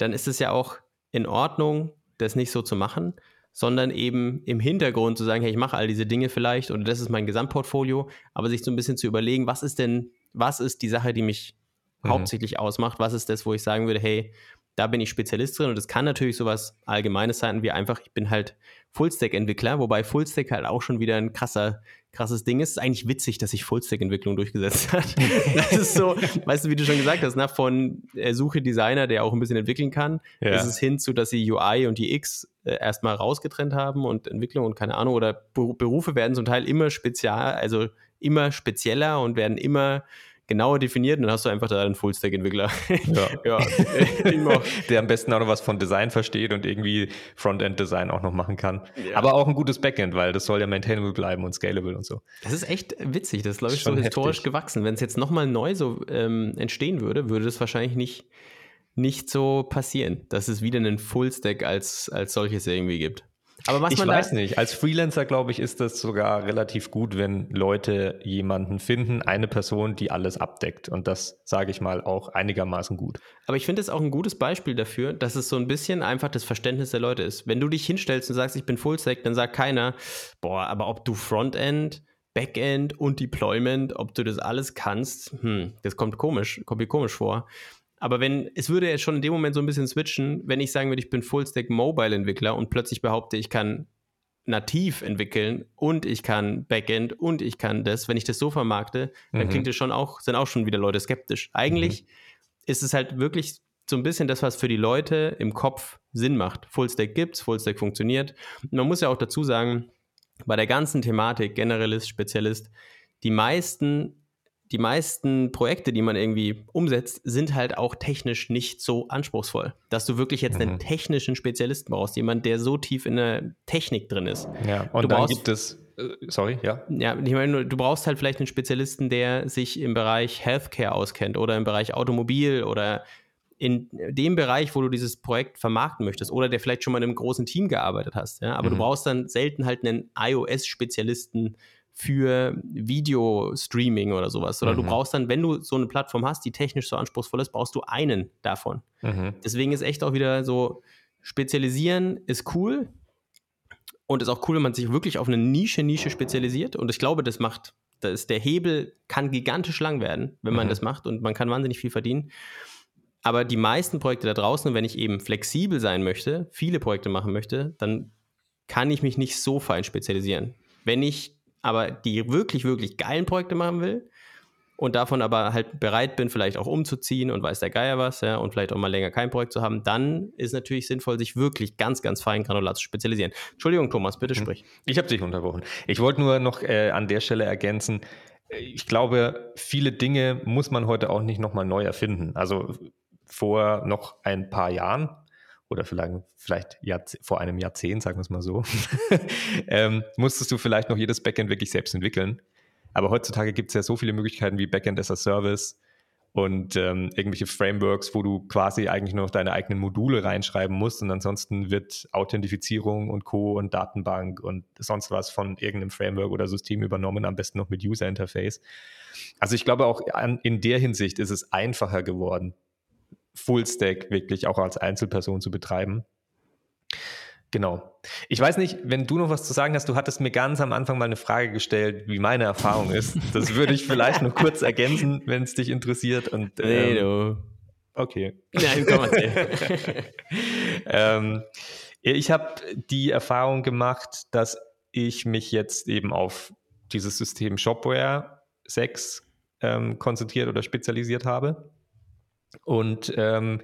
dann ist es ja auch in Ordnung, das nicht so zu machen, sondern eben im Hintergrund zu sagen, hey, ich mache all diese Dinge vielleicht oder das ist mein Gesamtportfolio, aber sich so ein bisschen zu überlegen, was ist denn, was ist die Sache, die mich mhm. hauptsächlich ausmacht, was ist das, wo ich sagen würde, hey, da bin ich Spezialist drin und es kann natürlich sowas Allgemeines sein, wie einfach, ich bin halt Fullstack-Entwickler, wobei Fullstack halt auch schon wieder ein krasser, krasses Ding ist. Es ist eigentlich witzig, dass sich Fullstack-Entwicklung durchgesetzt hat. das ist so, weißt du, wie du schon gesagt hast, na, von äh, Suche Designer, der auch ein bisschen entwickeln kann, ja. ist es hin zu, dass sie UI und UX äh, erstmal rausgetrennt haben und Entwicklung und keine Ahnung, oder Berufe werden zum Teil immer spezial, also immer spezieller und werden immer genauer definiert und dann hast du einfach da einen Full-Stack-Entwickler. Ja. ja der am besten auch noch was von Design versteht und irgendwie Frontend-Design auch noch machen kann. Ja. Aber auch ein gutes Backend, weil das soll ja maintainable bleiben und scalable und so. Das ist echt witzig. Das ist, glaube ich, so historisch heftig. gewachsen. Wenn es jetzt nochmal neu so ähm, entstehen würde, würde das wahrscheinlich nicht, nicht so passieren, dass es wieder einen Full-Stack als, als solches irgendwie gibt. Aber was ich weiß nicht. Als Freelancer, glaube ich, ist das sogar relativ gut, wenn Leute jemanden finden, eine Person, die alles abdeckt. Und das sage ich mal auch einigermaßen gut. Aber ich finde es auch ein gutes Beispiel dafür, dass es so ein bisschen einfach das Verständnis der Leute ist. Wenn du dich hinstellst und sagst, ich bin Fullstack, dann sagt keiner, boah, aber ob du Frontend, Backend und Deployment, ob du das alles kannst, hm, das kommt komisch, kommt mir komisch vor. Aber wenn, es würde jetzt schon in dem Moment so ein bisschen switchen, wenn ich sagen würde, ich bin Fullstack Mobile Entwickler und plötzlich behaupte, ich kann nativ entwickeln und ich kann Backend und ich kann das, wenn ich das so vermarkte, dann mhm. klingt es schon auch, sind auch schon wieder Leute skeptisch. Eigentlich mhm. ist es halt wirklich so ein bisschen das, was für die Leute im Kopf Sinn macht. Fullstack gibt's, Fullstack funktioniert. Und man muss ja auch dazu sagen, bei der ganzen Thematik, Generalist, Spezialist, die meisten die meisten Projekte, die man irgendwie umsetzt, sind halt auch technisch nicht so anspruchsvoll. Dass du wirklich jetzt mhm. einen technischen Spezialisten brauchst, jemand, der so tief in der Technik drin ist. Ja, und du dann brauchst, gibt es, äh, sorry, ja. Ja, ich meine, du brauchst halt vielleicht einen Spezialisten, der sich im Bereich Healthcare auskennt oder im Bereich Automobil oder in dem Bereich, wo du dieses Projekt vermarkten möchtest oder der vielleicht schon mal in einem großen Team gearbeitet hast. Ja? Aber mhm. du brauchst dann selten halt einen iOS-Spezialisten, für Video-Streaming oder sowas. Oder mhm. du brauchst dann, wenn du so eine Plattform hast, die technisch so anspruchsvoll ist, brauchst du einen davon. Mhm. Deswegen ist echt auch wieder so, spezialisieren ist cool und ist auch cool, wenn man sich wirklich auf eine Nische, Nische spezialisiert. Und ich glaube, das macht, das, der Hebel kann gigantisch lang werden, wenn man mhm. das macht und man kann wahnsinnig viel verdienen. Aber die meisten Projekte da draußen, wenn ich eben flexibel sein möchte, viele Projekte machen möchte, dann kann ich mich nicht so fein spezialisieren. Wenn ich aber die wirklich, wirklich geilen Projekte machen will und davon aber halt bereit bin, vielleicht auch umzuziehen und weiß der Geier was, ja, und vielleicht auch mal länger kein Projekt zu haben, dann ist natürlich sinnvoll, sich wirklich ganz, ganz fein granular zu spezialisieren. Entschuldigung, Thomas, bitte hm. sprich. Ich habe dich unterbrochen. Ich wollte nur noch äh, an der Stelle ergänzen, ich glaube, viele Dinge muss man heute auch nicht nochmal neu erfinden. Also vor noch ein paar Jahren oder vielleicht, vielleicht vor einem Jahrzehnt, sagen wir es mal so, ähm, musstest du vielleicht noch jedes Backend wirklich selbst entwickeln. Aber heutzutage gibt es ja so viele Möglichkeiten wie Backend as a Service und ähm, irgendwelche Frameworks, wo du quasi eigentlich nur noch deine eigenen Module reinschreiben musst und ansonsten wird Authentifizierung und Co. und Datenbank und sonst was von irgendeinem Framework oder System übernommen, am besten noch mit User Interface. Also ich glaube auch an, in der Hinsicht ist es einfacher geworden, Fullstack wirklich auch als Einzelperson zu betreiben. Genau. Ich weiß nicht, wenn du noch was zu sagen hast, du hattest mir ganz am Anfang mal eine Frage gestellt, wie meine Erfahrung ist. Das würde ich vielleicht noch kurz ergänzen, wenn es dich interessiert. Und, nee, ähm, du. Okay. Nein, komm mal ähm, Ich habe die Erfahrung gemacht, dass ich mich jetzt eben auf dieses System Shopware 6 ähm, konzentriert oder spezialisiert habe und ähm,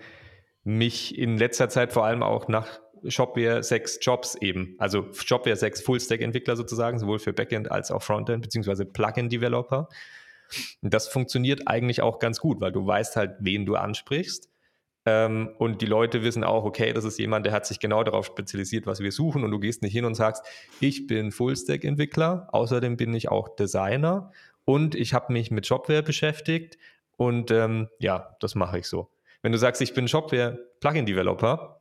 mich in letzter Zeit vor allem auch nach Shopware 6 Jobs eben, also Shopware 6 Full-Stack-Entwickler sozusagen, sowohl für Backend als auch Frontend, beziehungsweise Plugin-Developer. Das funktioniert eigentlich auch ganz gut, weil du weißt halt, wen du ansprichst. Ähm, und die Leute wissen auch, okay, das ist jemand, der hat sich genau darauf spezialisiert, was wir suchen. Und du gehst nicht hin und sagst, ich bin Full-Stack-Entwickler, außerdem bin ich auch Designer und ich habe mich mit Shopware beschäftigt und ähm, ja, das mache ich so. Wenn du sagst, ich bin Shopware-Plugin-Developer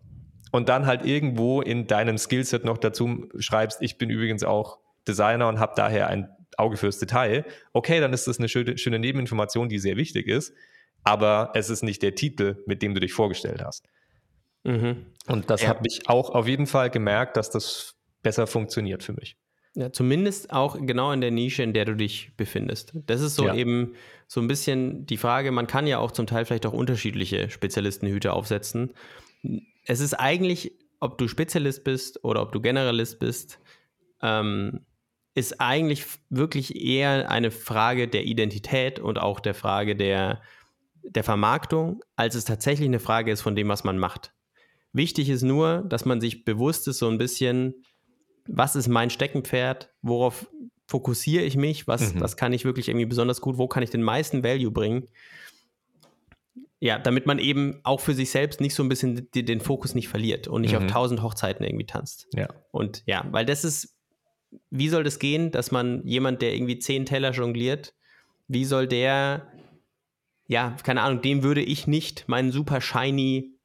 und dann halt irgendwo in deinem Skillset noch dazu schreibst, ich bin übrigens auch Designer und habe daher ein Auge fürs Detail, okay, dann ist das eine schöne, schöne Nebeninformation, die sehr wichtig ist, aber es ist nicht der Titel, mit dem du dich vorgestellt hast. Mhm. Und das ja. habe ich auch auf jeden Fall gemerkt, dass das besser funktioniert für mich. Ja, zumindest auch genau in der Nische, in der du dich befindest. Das ist so ja. eben so ein bisschen die Frage, man kann ja auch zum Teil vielleicht auch unterschiedliche Spezialistenhüte aufsetzen. Es ist eigentlich, ob du Spezialist bist oder ob du Generalist bist, ähm, ist eigentlich wirklich eher eine Frage der Identität und auch der Frage der, der Vermarktung, als es tatsächlich eine Frage ist von dem, was man macht. Wichtig ist nur, dass man sich bewusst ist, so ein bisschen, was ist mein Steckenpferd, worauf fokussiere ich mich, was, mhm. was kann ich wirklich irgendwie besonders gut, wo kann ich den meisten Value bringen. Ja, damit man eben auch für sich selbst nicht so ein bisschen den, den Fokus nicht verliert und nicht mhm. auf tausend Hochzeiten irgendwie tanzt. Ja. Und ja, weil das ist, wie soll das gehen, dass man jemand, der irgendwie zehn Teller jongliert, wie soll der, ja, keine Ahnung, dem würde ich nicht meinen super shiny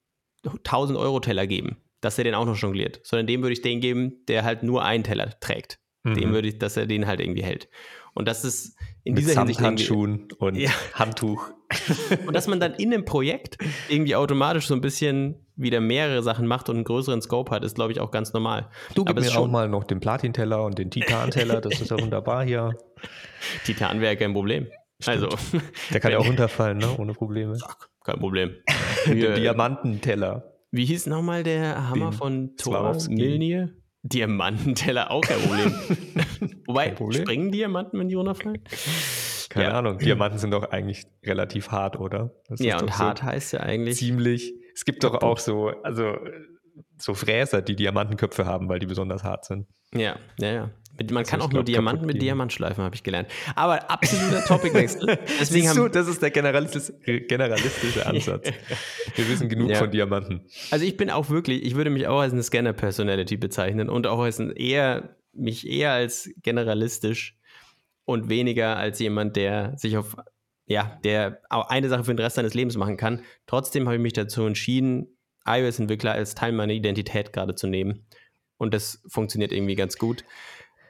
1000 Euro Teller geben dass er den auch noch jongliert, sondern dem würde ich den geben, der halt nur einen Teller trägt. Mhm. Dem würde ich, dass er den halt irgendwie hält. Und das ist in Mit dieser Hinsicht. Handschuhen und ja. Handtuch. Und dass man dann in einem Projekt irgendwie automatisch so ein bisschen wieder mehrere Sachen macht und einen größeren Scope hat, ist, glaube ich, auch ganz normal. Du gib mir auch mal noch den Platin-Teller und den Titan-Teller, das ist ja wunderbar hier. Titan wäre kein Problem. Stimmt. Also, der kann ja auch runterfallen, ne? ohne Probleme. Kein Problem. der Diamantenteller. Wie hieß nochmal der Hammer Den von Thor Milnir? Diamantenteller auch kein Problem. Wobei, Problem. springen Diamanten, wenn die runterfallen? Keine ja. Ahnung. Diamanten sind doch eigentlich relativ hart, oder? ja, und hart so heißt ja eigentlich. Ziemlich. Es gibt doch auch so, also so Fräser, die Diamantenköpfe haben, weil die besonders hart sind. Ja, ja, ja. Man kann auch nur Diamanten mit Diamant schleifen, habe ich gelernt. Aber absoluter Topicwechsel. Deswegen haben, du, das ist der generalistische, generalistische Ansatz. Wir wissen genug ja. von Diamanten. Also ich bin auch wirklich, ich würde mich auch als eine Scanner-Personality bezeichnen und auch als ein eher, mich eher als generalistisch und weniger als jemand, der sich auf, ja, der eine Sache für den Rest seines Lebens machen kann. Trotzdem habe ich mich dazu entschieden, iOS-Entwickler als Teil meiner Identität gerade zu nehmen. Und das funktioniert irgendwie ganz gut.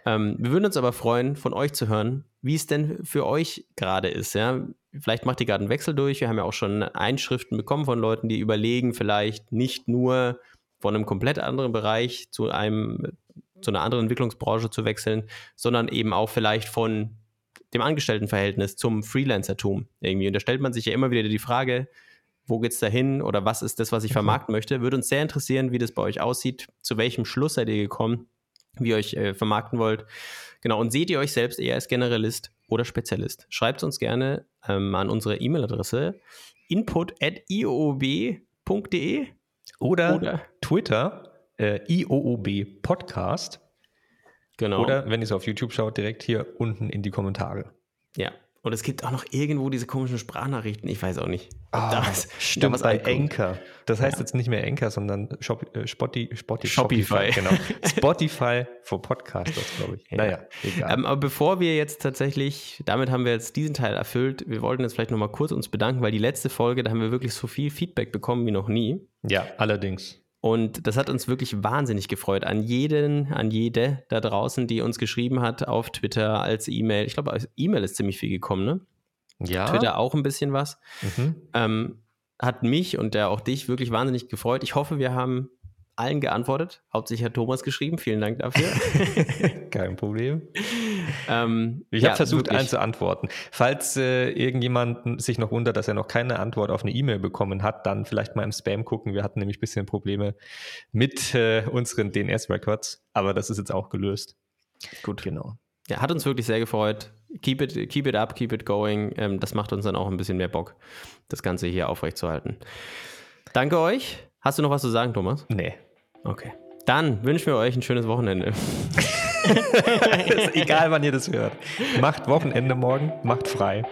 Ähm, wir würden uns aber freuen, von euch zu hören, wie es denn für euch gerade ist. Ja? Vielleicht macht ihr gerade einen Wechsel durch. Wir haben ja auch schon Einschriften bekommen von Leuten, die überlegen, vielleicht nicht nur von einem komplett anderen Bereich zu einem zu einer anderen Entwicklungsbranche zu wechseln, sondern eben auch vielleicht von dem Angestelltenverhältnis zum Freelancertum irgendwie. Und da stellt man sich ja immer wieder die Frage, wo geht es da hin oder was ist das, was ich mhm. vermarkten möchte? Würde uns sehr interessieren, wie das bei euch aussieht. Zu welchem Schluss seid ihr gekommen, wie ihr euch äh, vermarkten wollt? Genau, und seht ihr euch selbst eher als Generalist oder Spezialist? Schreibt uns gerne ähm, an unsere E-Mail-Adresse input.ioob.de oder, oder, Twitter äh, IOOB Podcast. Genau. Oder wenn ihr es auf YouTube schaut, direkt hier unten in die Kommentare. Ja, und es gibt auch noch irgendwo diese komischen Sprachnachrichten. Ich weiß auch nicht. Oh, da was, stimmt, da bei Anchor. Das heißt ja. jetzt nicht mehr Anchor, sondern Shop, äh, Spotify, Spotify, Shopify. Genau. Spotify for Podcasters, glaube ich. Ja. Naja, egal. Ähm, aber bevor wir jetzt tatsächlich, damit haben wir jetzt diesen Teil erfüllt. Wir wollten jetzt vielleicht nochmal kurz uns bedanken, weil die letzte Folge, da haben wir wirklich so viel Feedback bekommen wie noch nie. Ja, allerdings. Und das hat uns wirklich wahnsinnig gefreut. An jeden, an jede da draußen, die uns geschrieben hat auf Twitter als E-Mail. Ich glaube, als E-Mail ist ziemlich viel gekommen, ne? Ja. Twitter auch ein bisschen was. Mhm. Ähm, hat mich und der auch dich wirklich wahnsinnig gefreut. Ich hoffe, wir haben allen geantwortet. Hauptsächlich hat Thomas geschrieben. Vielen Dank dafür. Kein Problem. Ähm, ich ja, habe versucht, wirklich. allen zu antworten. Falls äh, irgendjemand sich noch wundert, dass er noch keine Antwort auf eine E-Mail bekommen hat, dann vielleicht mal im Spam gucken. Wir hatten nämlich ein bisschen Probleme mit äh, unseren DNS-Records, aber das ist jetzt auch gelöst. Gut, genau. Ja, hat uns wirklich sehr gefreut. Keep it, keep it up, keep it going. Ähm, das macht uns dann auch ein bisschen mehr Bock, das Ganze hier aufrechtzuerhalten. Danke euch. Hast du noch was zu sagen, Thomas? Nee. Okay. Dann wünschen wir euch ein schönes Wochenende. egal, wann ihr das hört. Macht Wochenende morgen, macht frei.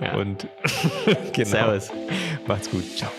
Ja. Und genau. Servus. Macht's gut. Ciao.